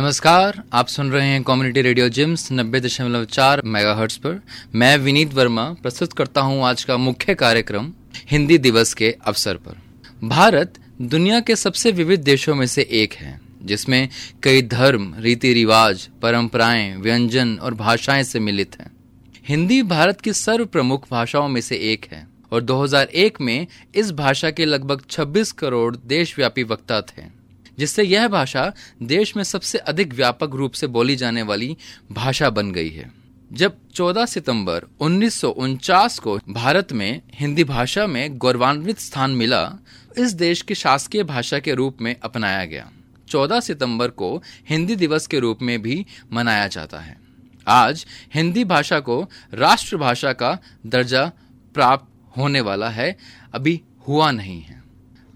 नमस्कार, आप सुन रहे हैं कम्युनिटी रेडियो जिम्स नब्बे दशमलव चार मेगा पर। मैं विनीत वर्मा, प्रस्तुत करता हूँ आज का मुख्य कार्यक्रम, हिंदी दिवस के अवसर पर। भारत दुनिया के सबसे विविध देशों में से एक है, जिसमें कई धर्म रीति रिवाज परंपराएँ, व्यंजन और भाषाएँ सम्मिलित हैं। हिंदी भारत की सर्व प्रमुख भाषाओं में से एक है, और 2001 में इस भाषा के लगभग 26 करोड़ देशव्यापी वक्ता थे। जिससे यह भाषा देश में सबसे अधिक व्यापक रूप से बोली जाने वाली भाषा बन गई है। जब 14 सितंबर उन्नीस सौ उनचास को भारत में हिंदी भाषा में गौरवान्वित स्थान मिला, इस देश की शासकीय भाषा के रूप में अपनाया गया। 14 सितंबर को हिंदी दिवस के रूप में भी मनाया जाता है। आज हिंदी भाषा को राष्ट्रभाषा का दर्जा प्राप्त होने वाला है, अभी हुआ नहीं है।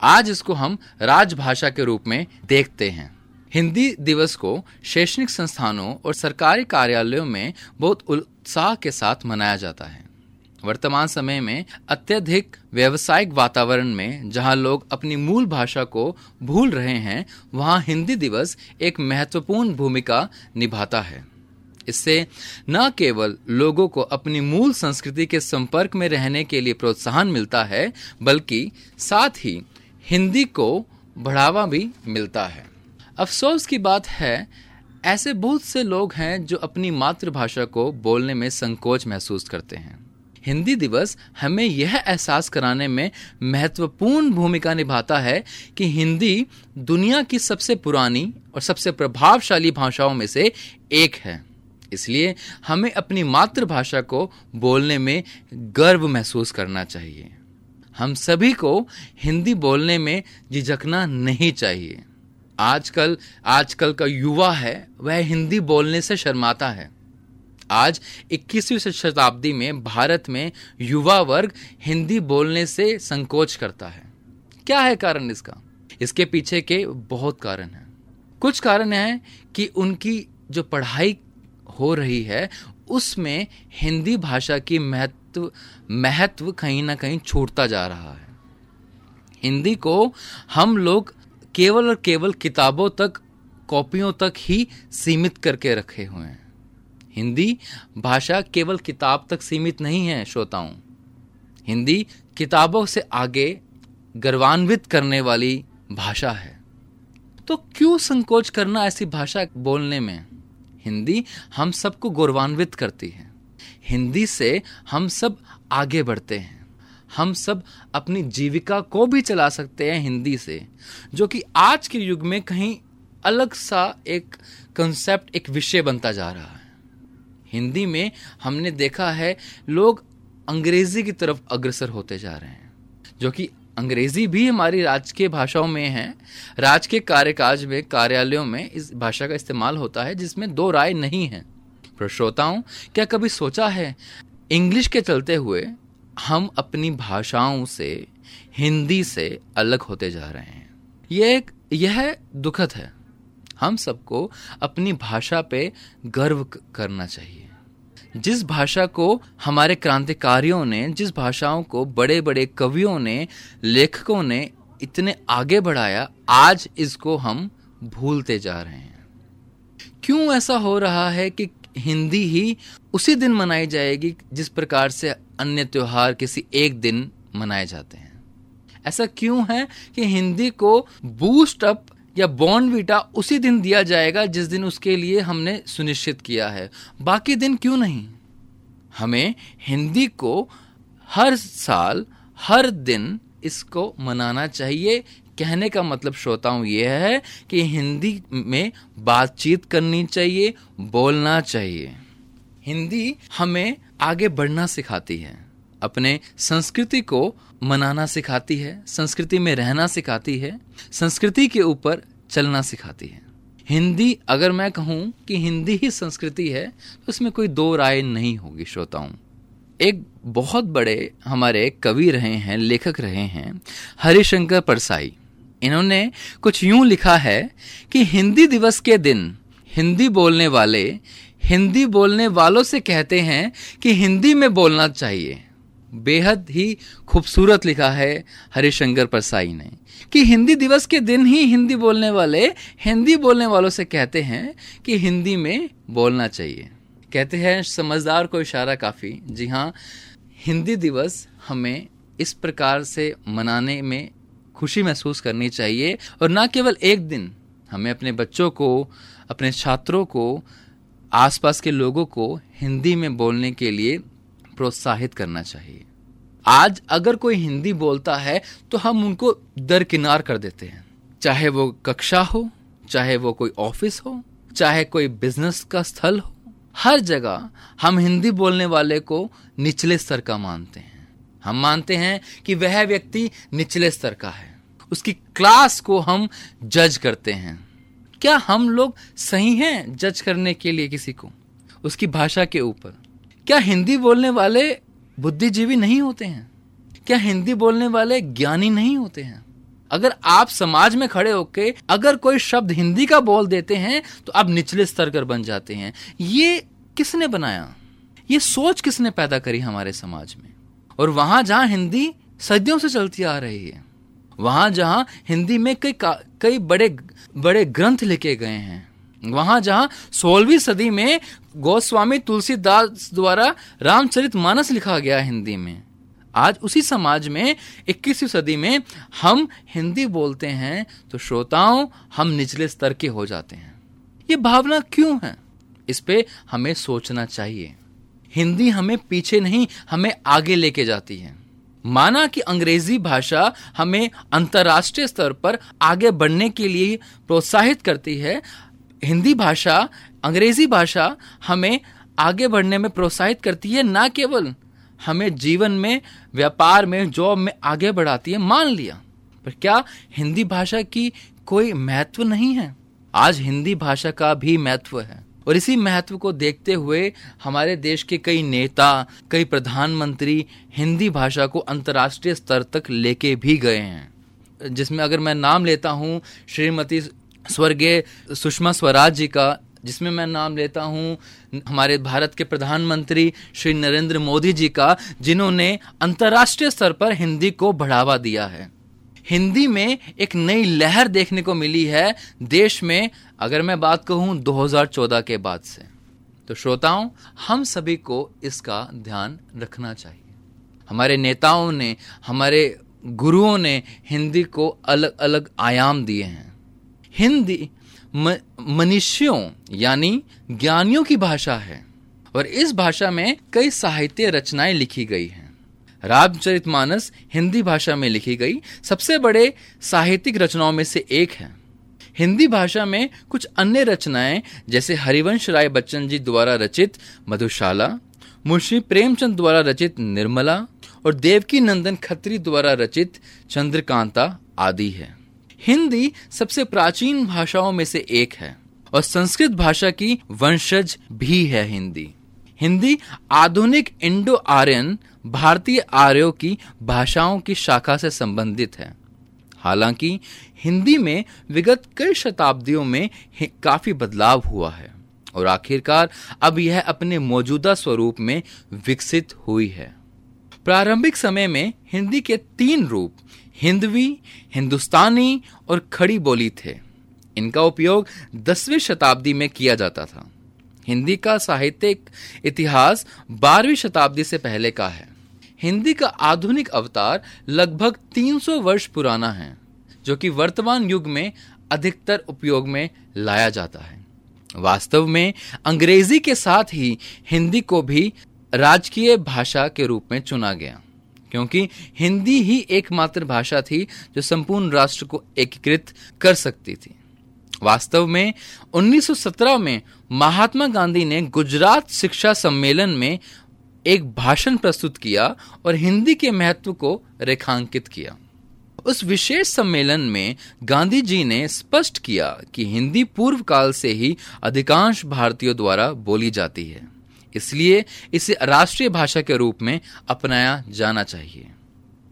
आज इसको हम राजभाषा के रूप में देखते हैं। हिंदी दिवस को शैक्षणिक संस्थानों और सरकारी कार्यालयों में बहुत उत्साह के साथ मनाया जाता है। वर्तमान समय में अत्यधिक व्यवसायिक वातावरण में जहाँ लोग अपनी मूल भाषा को भूल रहे हैं, वहाँ हिंदी दिवस एक महत्वपूर्ण भूमिका निभाता है। इससे न केवल लोगों को अपनी मूल संस्कृति के संपर्क में रहने के लिए प्रोत्साहन मिलता है, बल्कि साथ ही हिंदी को बढ़ावा भी मिलता है। अफसोस की बात है, ऐसे बहुत से लोग हैं जो अपनी मातृभाषा को बोलने में संकोच महसूस करते हैं। हिंदी दिवस हमें यह एहसास कराने में महत्वपूर्ण भूमिका निभाता है कि हिंदी दुनिया की सबसे पुरानी और सबसे प्रभावशाली भाषाओं में से एक है। इसलिए हमें अपनी मातृभाषा को बोलने में गर्व महसूस करना चाहिए। हम सभी को हिंदी बोलने में झिझकना नहीं चाहिए। आजकल आजकल का युवा है, वह हिंदी बोलने से शर्माता है। आज 21वीं शताब्दी में भारत में युवा वर्ग हिंदी बोलने से संकोच करता है। क्या है कारण इसका? इसके पीछे के बहुत कारण हैं। कुछ कारण है कि उनकी जो पढ़ाई हो रही है उसमें हिंदी भाषा की महत्व महत्व कहीं ना कहीं छूटता जा रहा है। हिंदी को हम लोग केवल और केवल किताबों तक, कॉपियों तक ही सीमित करके रखे हुए हैं। हिंदी भाषा केवल किताब तक सीमित नहीं है, श्रोताओं। हिंदी किताबों से आगे गर्वान्वित करने वाली भाषा है। तो क्यों संकोच करना ऐसी भाषा बोलने में? हिंदी हम सबको गौरवान्वित करती है। हिंदी से हम सब आगे बढ़ते हैं। हम सब अपनी जीविका को भी चला सकते हैं हिंदी से, जो कि आज के युग में कहीं अलग सा एक कंसेप्ट एक विषय बनता जा रहा है। हिंदी में हमने देखा है, लोग अंग्रेज़ी की तरफ़ अग्रसर होते जा रहे हैं, जो कि अंग्रेज़ी भी हमारी राजकीय भाषाओं में है। राजकीय कार्यकाज में, कार्यालयों में इस भाषा का इस्तेमाल होता है, जिसमें दो राय नहीं है। श्रोताओं, क्या कभी सोचा है, इंग्लिश के चलते हुए हम अपनी भाषाओं से, हिंदी से अलग होते जा रहे हैं? यह एक, यह दुखद है। हम सबको अपनी भाषा पे गर्व करना चाहिए। जिस भाषा को हमारे क्रांतिकारियों ने, जिस भाषाओं को बड़े बड़े कवियों ने, लेखकों ने इतने आगे बढ़ाया, आज इसको हम भूलते जा रहे हैं। क्यों ऐसा हो रहा है कि हिंदी ही उसी दिन मनाई जाएगी जिस प्रकार से अन्य त्योहार किसी एक दिन मनाए जाते हैं? ऐसा क्यों है कि हिंदी को बूस्ट अप या बॉन्डवीटा उसी दिन दिया जाएगा जिस दिन उसके लिए हमने सुनिश्चित किया है। बाकी दिन क्यों नहीं? हमें हिंदी को हर साल, हर दिन इसको मनाना चाहिए। कहने का मतलब श्रोताओं यह है कि हिंदी में बातचीत करनी चाहिए, बोलना चाहिए। हिंदी हमें आगे बढ़ना सिखाती है। अपने संस्कृति को मनाना सिखाती है, संस्कृति में रहना सिखाती है, संस्कृति के ऊपर चलना सिखाती है। हिंदी, अगर मैं कहूँ कि हिंदी ही संस्कृति है तो उसमें कोई दो राय नहीं होगी, श्रोताओं। एक बहुत बड़े हमारे कवि रहे हैं, लेखक रहे हैं, हरिशंकर परसाई। इन्होंने कुछ यूँ लिखा है कि हिंदी दिवस के दिन हिंदी बोलने वाले हिंदी बोलने वालों से कहते हैं कि हिंदी में बोलना चाहिए। बेहद ही खूबसूरत लिखा है हरिशंकर परसाई ने कि हिंदी दिवस के दिन ही हिंदी बोलने वाले, हिंदी बोलने वालों से कहते हैं कि हिंदी में बोलना चाहिए। कहते हैं, समझदार को इशारा काफ़ी। जी हाँ हिंदी दिवस हमें इस प्रकार से मनाने में खुशी महसूस करनी चाहिए और ना केवल एक दिन, हमें अपने बच्चों को, अपने छात्रों को, आसपास के लोगों को हिंदी में बोलने के लिए प्रोत्साहित करना चाहिए। आज अगर कोई हिंदी बोलता है तो हम उनको दरकिनार कर देते हैं। चाहे वो कक्षा हो, चाहे वो कोई ऑफ़िस हो, चाहे कोई बिज़नेस का स्थल हो, हर जगह हम हिंदी बोलने वाले को निचले स्तर का मानते हैं। हम मानते हैं कि वह व्यक्ति निचले स्तर का है। उसकी क्लास को हम जज करते हैं। क्या हम लोग सही हैं जज करने के लिए किसी को? उसकी भाषा के ऊपर। क्या हिंदी बोलने वाले बुद्धिजीवी नहीं होते हैं। क्या हिंदी बोलने वाले ज्ञानी नहीं होते हैं? अगर आप समाज में खड़े होके अगर कोई शब्द हिंदी का बोल देते हैं तो आप निचले स्तर कर बन जाते हैं। ये किसने बनाया? ये सोच किसने पैदा करी हमारे समाज में? और वहाँ जहाँ हिंदी सदियों से चलती आ रही है, वहाँ जहाँ हिंदी में कई कई बड़े बड़े ग्रंथ लिखे गए हैं, वहाँ जहाँ सोलहवीं सदी में गोस्वामी तुलसीदास द्वारा रामचरित मानस लिखा गया हिंदी में। आज उसी समाज में 21वीं सदी में, हम हिंदी बोलते हैं तो श्रोताओं, हम निचले स्तर के हो जाते हैं। ये भावना क्यों है? इस पे हमें सोचना चाहिए। हिंदी हमें पीछे नहीं, हमें आगे लेके जाती है। माना कि अंग्रेज़ी भाषा हमें अंतर्राष्ट्रीय स्तर पर आगे बढ़ने के लिए प्रोत्साहित करती है हिंदी भाषा, अंग्रेज़ी भाषा हमें आगे बढ़ने में प्रोत्साहित करती है, ना केवल हमें जीवन में, व्यापार में, जॉब में आगे बढ़ाती है, मान लिया। पर क्या हिंदी भाषा की कोई महत्व नहीं है? आज हिंदी भाषा का भी महत्व है। और इसी महत्व को देखते हुए हमारे देश के कई नेता, कई प्रधानमंत्री हिंदी भाषा को अंतर्राष्ट्रीय स्तर तक लेके भी गए हैं। जिसमें अगर मैं नाम लेता हूँ, श्रीमती स्वर्गीय सुषमा स्वराज जी का, जिसमें मैं नाम लेता हूँ हमारे भारत के प्रधानमंत्री श्री नरेंद्र मोदी जी का, जिन्होंने अंतर्राष्ट्रीय स्तर पर हिंदी को बढ़ावा दिया है। हिंदी में एक नई लहर देखने को मिली है देश में, अगर मैं बात कहूँ 2014 के बाद से। तो श्रोताओं, हम सभी को इसका ध्यान रखना चाहिए। हमारे नेताओं ने, हमारे गुरुओं ने हिंदी को अलग अलग आयाम दिए हैं। हिंदी मनुष्यों, यानी ज्ञानियों की भाषा है। और इस भाषा में कई साहित्य रचनाएँ लिखी गई हैं। रामचरितमानस हिंदी भाषा में लिखी गई। सबसे बड़े साहित्यिक रचनाओं में से एक है। हिंदी भाषा में कुछ अन्य रचनाएँ, जैसे हरिवंश राय बच्चन जी द्वारा रचित मधुशाला, मुंशी प्रेमचंद द्वारा रचित निर्मला, और देवकी नंदन खत्री द्वारा रचित चंद्रकांता आदि है। हिंदी सबसे प्राचीन भाषाओं में से एक है और संस्कृत भाषा की वंशज भी है हिंदी। हिंदी आधुनिक इंडो आर्यन भारतीय आर्यों की भाषाओं की शाखा से संबंधित है। हालाँकि हिंदी में विगत कई शताब्दियों में काफ़ी बदलाव हुआ है और आखिरकार अब यह अपने मौजूदा स्वरूप में विकसित हुई है। प्रारंभिक समय में हिंदी के तीन रूप हिंदवी, हिंदुस्तानी और खड़ी बोली थे। इनका उपयोग दसवीं शताब्दी में किया जाता था। हिंदी का साहित्यिक इतिहास बारहवीं शताब्दी से पहले का है। हिंदी का आधुनिक अवतार लगभग 300 वर्ष पुराना है, जो कि वर्तमान युग में अधिकतर उपयोग में लाया जाता है। वास्तव में अंग्रेज़ी के साथ ही हिंदी को भी राजकीय भाषा के रूप में चुना गया। क्योंकि हिंदी ही एकमात्र भाषा थी जो संपूर्ण राष्ट्र को एकीकृत कर सकती थी। वास्तव में 1917 में महात्मा गांधी ने गुजरात शिक्षा सम्मेलन में एक भाषण प्रस्तुत किया और हिंदी के महत्व को रेखांकित किया। उस विशेष सम्मेलन में गांधी जी ने स्पष्ट किया कि हिंदी पूर्व काल से ही अधिकांश भारतीयों द्वारा बोली जाती है। इसलिए इसे राष्ट्रीय भाषा के रूप में अपनाया जाना चाहिए।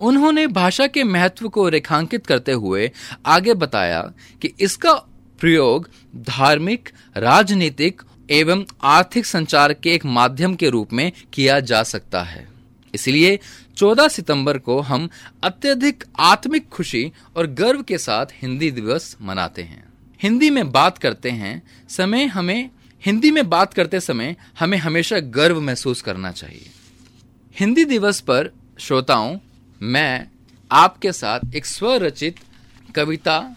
उन्होंने भाषा के महत्व को रेखांकित करते हुए आगे बताया कि इसका प्रयोग धार्मिक, राजनीतिक एवं आर्थिक संचार के एक माध्यम के रूप में किया जा सकता है। इसलिए 14 सितंबर को हम अत्यधिक आत्मिक खुशी और गर्व के साथ हिंदी दिवस मनाते हैं। हिंदी में बात करते हैं, समय हमें हिंदी में बात करते समय हमें हमेशा गर्व महसूस करना चाहिए। हिंदी दिवस पर, श्रोताओं, मैं आपके साथ एक स्वरचित कविता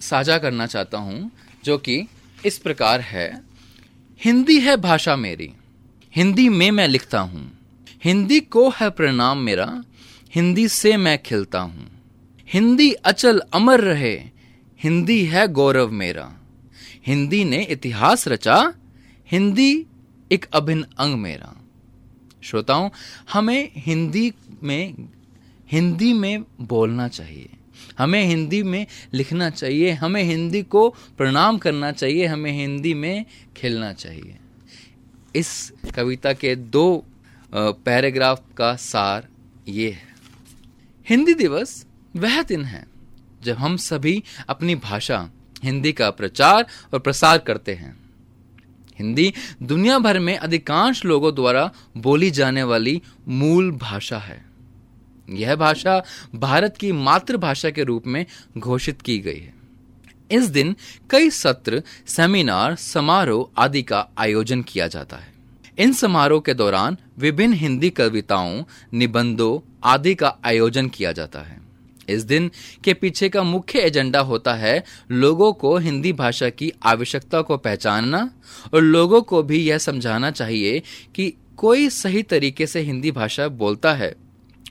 साझा करना चाहता हूँ, जो कि इस प्रकार है। हिंदी है भाषा मेरी, हिंदी में मैं लिखता हूँ। हिंदी को है प्रणाम मेरा, हिंदी से मैं खिलता हूँ। हिंदी अचल अमर रहे, हिंदी है गौरव मेरा। हिंदी ने इतिहास रचा हिंदी एक अभिन्न अंग मेरा। श्रोताओं, हमें हिंदी में हिंदी में बोलना चाहिए। हमें हिंदी में लिखना चाहिए। हमें हिंदी को प्रणाम करना चाहिए। हमें हिंदी में खेलना चाहिए। इस कविता के दो पैराग्राफ का सार ये है। हिंदी दिवस वह दिन है जब हम सभी अपनी भाषा, हिंदी का प्रचार और प्रसार करते हैं। हिंदी, दुनिया भर में अधिकांश लोगों द्वारा बोली जाने वाली मूल भाषा है। यह भाषा भारत की मातृभाषा के रूप में घोषित की गई है। इस दिन कई सत्र, सेमिनार, समारोह आदि का आयोजन किया जाता है। इन समारोह के दौरान विभिन्न हिंदी कविताओं, निबंधों आदि का आयोजन किया जाता है। इस दिन के पीछे का मुख्य एजेंडा होता है लोगों को हिंदी भाषा की आवश्यकता को पहचानना और लोगों को भी यह समझाना चाहिए कि कोई सही तरीके से हिंदी भाषा बोलता है।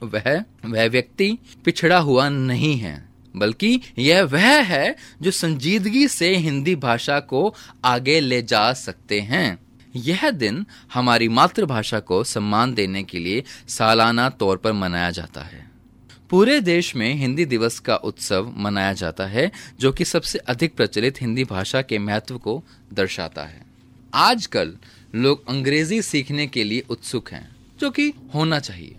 वह वह व्यक्ति पिछड़ा हुआ नहीं है, बल्कि यह वह है जो संजीदगी से हिंदी भाषा को आगे ले जा सकते हैं। यह दिन हमारी मातृभाषा को सम्मान देने के लिए सालाना तौर पर मनाया जाता है। पूरे देश में हिंदी दिवस का उत्सव मनाया जाता है, जो कि सबसे अधिक प्रचलित हिंदी भाषा के महत्व को दर्शाता है। आजकल लोग अंग्रेज़ी सीखने के लिए उत्सुक हैं, जो कि होना चाहिए।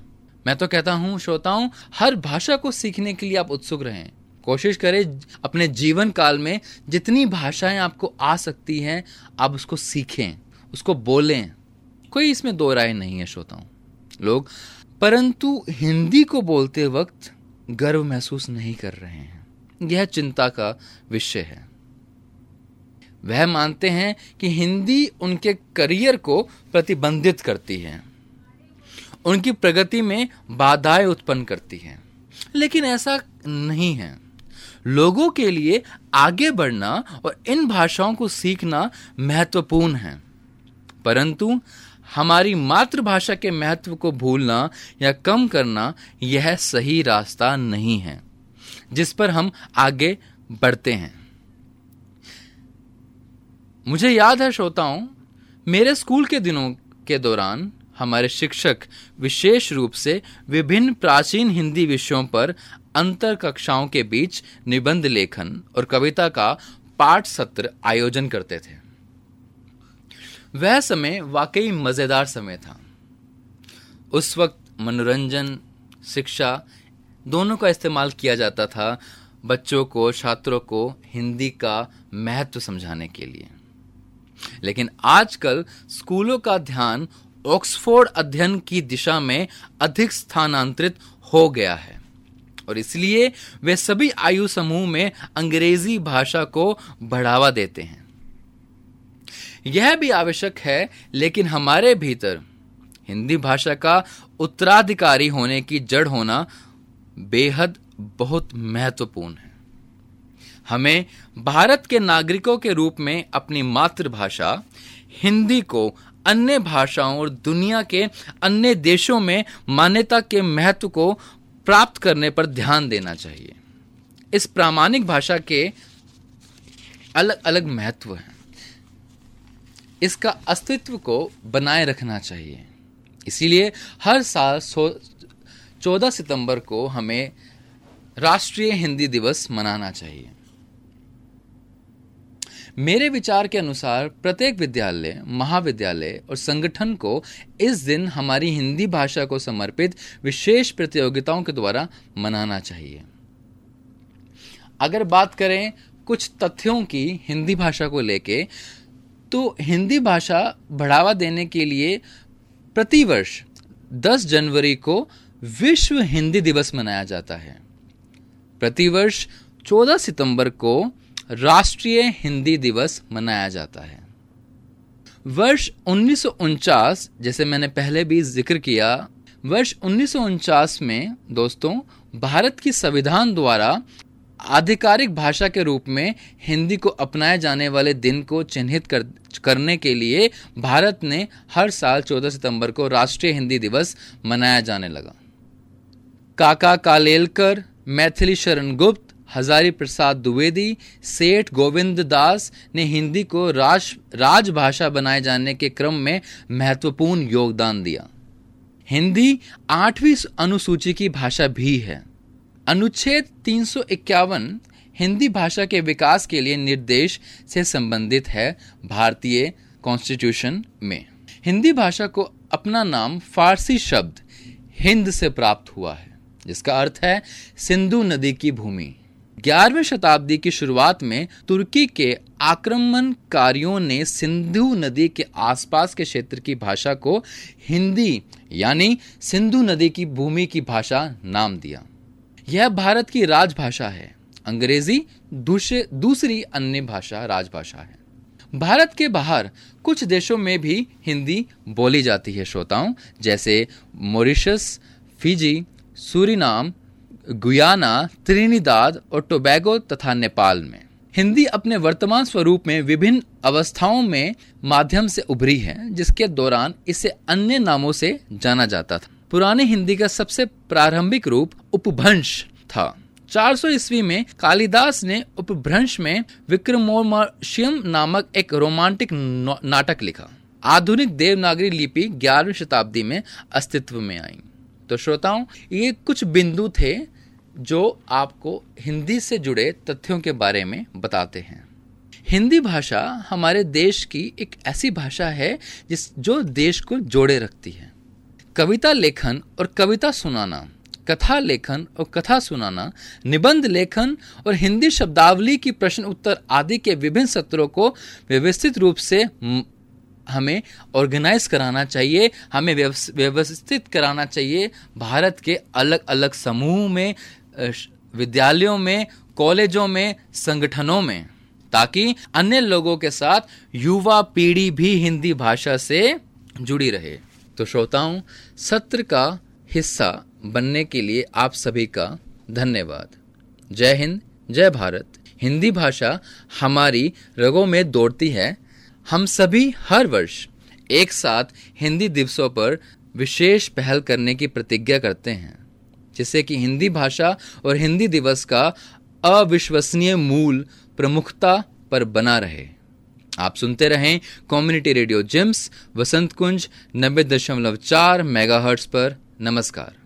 मैं तो कहता हूँ, श्रोताओं, हर भाषा को सीखने के लिए आप उत्सुक रहें। कोशिश करें अपने जीवन काल में जितनी भाषाएँ आपको आ सकती हैं, आप उसको सीखें, उसको बोलें। कोई इसमें दो राय नहीं है, श्रोताओं। लोग परंतु हिंदी को बोलते वक्त गर्व महसूस नहीं कर रहे हैं। यह चिंता का विषय है। वह मानते हैं कि हिंदी उनके करियर को प्रतिबंधित करती है। उनकी प्रगति में बाधाएँ उत्पन्न करती है। लेकिन ऐसा नहीं है। लोगों के लिए आगे बढ़ना और इन भाषाओं को सीखना महत्वपूर्ण है। परंतु हमारी मातृभाषा के महत्व को भूलना या कम करना यह सही रास्ता नहीं है, जिस पर हम आगे बढ़ते हैं। मुझे याद है श्रोताओं, मेरे स्कूल के दिनों के दौरान हमारे शिक्षक विशेष रूप से विभिन्न प्राचीन हिंदी विषयों पर अंतर कक्षाओं के बीच निबंध लेखन और कविता का पाठ सत्र आयोजन करते थे। वह समय वाकई मज़ेदार समय था। उस वक्त मनोरंजन, शिक्षा दोनों का इस्तेमाल किया जाता था बच्चों को, छात्रों को हिंदी का महत्व समझाने के लिए। लेकिन आजकल स्कूलों का ध्यान ऑक्सफोर्ड अध्ययन की दिशा में अधिक स्थानांतरित हो गया है और इसलिए वे सभी आयु समूह में अंग्रेज़ी भाषा को बढ़ावा देते हैं। यह भी आवश्यक है, लेकिन हमारे भीतर हिंदी भाषा का उत्तराधिकारी होने की जड़ होना बेहद बहुत महत्वपूर्ण है। हमें भारत के नागरिकों के रूप में अपनी मातृभाषा, हिंदी को अन्य भाषाओं और दुनिया के अन्य देशों में मान्यता के महत्व को प्राप्त करने पर ध्यान देना चाहिए। इस प्रामाणिक भाषा के अलग अलग महत्व हैं। इसका अस्तित्व को बनाए रखना चाहिए। इसीलिए हर साल चौदह सितंबर को हमें राष्ट्रीय हिंदी दिवस मनाना चाहिए। मेरे विचार के अनुसार प्रत्येक विद्यालय, महाविद्यालय और संगठन को इस दिन हमारी हिंदी भाषा को समर्पित विशेष प्रतियोगिताओं के द्वारा मनाना चाहिए। अगर बात करें कुछ तथ्यों की हिंदी भाषा को लेके तो हिंदी भाषा बढ़ावा देने के लिए प्रतिवर्ष 10 जनवरी को विश्व हिंदी दिवस मनाया जाता है। प्रतिवर्ष 14 सितंबर को राष्ट्रीय हिंदी दिवस मनाया जाता है। वर्ष उन्नीस सौ उनचास, जैसे मैंने पहले भी ज़िक्र किया, वर्ष उन्नीस सौ उनचास में दोस्तों, भारत की संविधान द्वारा आधिकारिक भाषा के रूप में हिंदी को अपनाए जाने वाले दिन को चिन्हित कर, करने के लिए भारत ने हर साल 14 सितंबर को राष्ट्रीय हिंदी दिवस मनाया जाने लगा। काका कालेलकर मैथिली शरण गुप्त हजारी प्रसाद द्विवेदी सेठ गोविंद दास ने हिंदी को राज राजभाषा बनाए जाने के क्रम में महत्वपूर्ण योगदान दिया। हिंदी आठवीं अनुसूची की भाषा भी है। अनुच्छेद तीन सौ इक्यावन हिंदी भाषा के विकास के लिए निर्देश से संबंधित है भारतीय कॉन्स्टिट्यूशन में। हिंदी भाषा को अपना नाम फारसी शब्द हिंद से प्राप्त हुआ है, जिसका अर्थ है सिंधु नदी की भूमि। ग्यारहवीं शताब्दी की शुरुआत में तुर्की के आक्रमणकारियों ने सिंधु नदी के आसपास के क्षेत्र की भाषा को हिंदी, यानी सिंधु नदी की भूमि की भाषा नाम दिया। यह भारत की राजभाषा है। अंग्रेज़ी दूसरी अन्य भाषा, राजभाषा है। भारत के बाहर कुछ देशों में भी हिंदी बोली जाती है, श्रोताओं, जैसे Mauritius, Fiji, Suriname, Guyana, Trinidad और टोबैगो तथा नेपाल में। हिंदी अपने वर्तमान स्वरूप में विभिन्न अवस्थाओं में माध्यम से उभरी है, जिसके दौरान इसे अन्य नामों से जाना जाता था। पुरानी हिंदी का सबसे प्रारंभिक रूप उपभ्रंश था। 400 ईस्वी में कालिदास ने उपभ्रंश में विक्रमोर्वशीयम नामक एक रोमांटिक नाटक लिखा। आधुनिक देवनागरी लिपि ग्यारहवीं शताब्दी में अस्तित्व में आई। तो श्रोताओं, ये कुछ बिंदु थे जो आपको हिंदी से जुड़े तथ्यों के बारे में बताते हैं। हिंदी भाषा हमारे देश की एक ऐसी भाषा है जिस, जो देश को जोड़े रखती है। कविता लेखन और कविता सुनाना, कथा लेखन और कथा सुनाना, निबंध लेखन और हिंदी शब्दावली की प्रश्न उत्तर आदि के विभिन्न सत्रों को व्यवस्थित रूप से हमें ऑर्गेनाइज कराना चाहिए, हमें व्यवस्थित कराना चाहिए। भारत के अलग अलग समूह में विद्यालयों में, कॉलेजों में, संगठनों में, ताकि अन्य लोगों के साथ युवा पीढ़ी भी हिंदी भाषा से जुड़ी रहे। तो श्रोताओं, सत्र का हिस्सा बनने के लिए आप सभी का धन्यवाद। जय हिंद, जय भारत। हिंदी भाषा हमारी रगों में दौड़ती है। हम सभी हर वर्ष एक साथ हिंदी दिवसों पर विशेष पहल करने की प्रतिज्ञा करते हैं, जिससे कि हिंदी भाषा और हिंदी दिवस का अविश्वसनीय मूल प्रमुखता पर बना रहे। आप सुनते रहें community radio gyms Vasant Kunj नब्बे दशमलव चार मेगा पर। नमस्कार।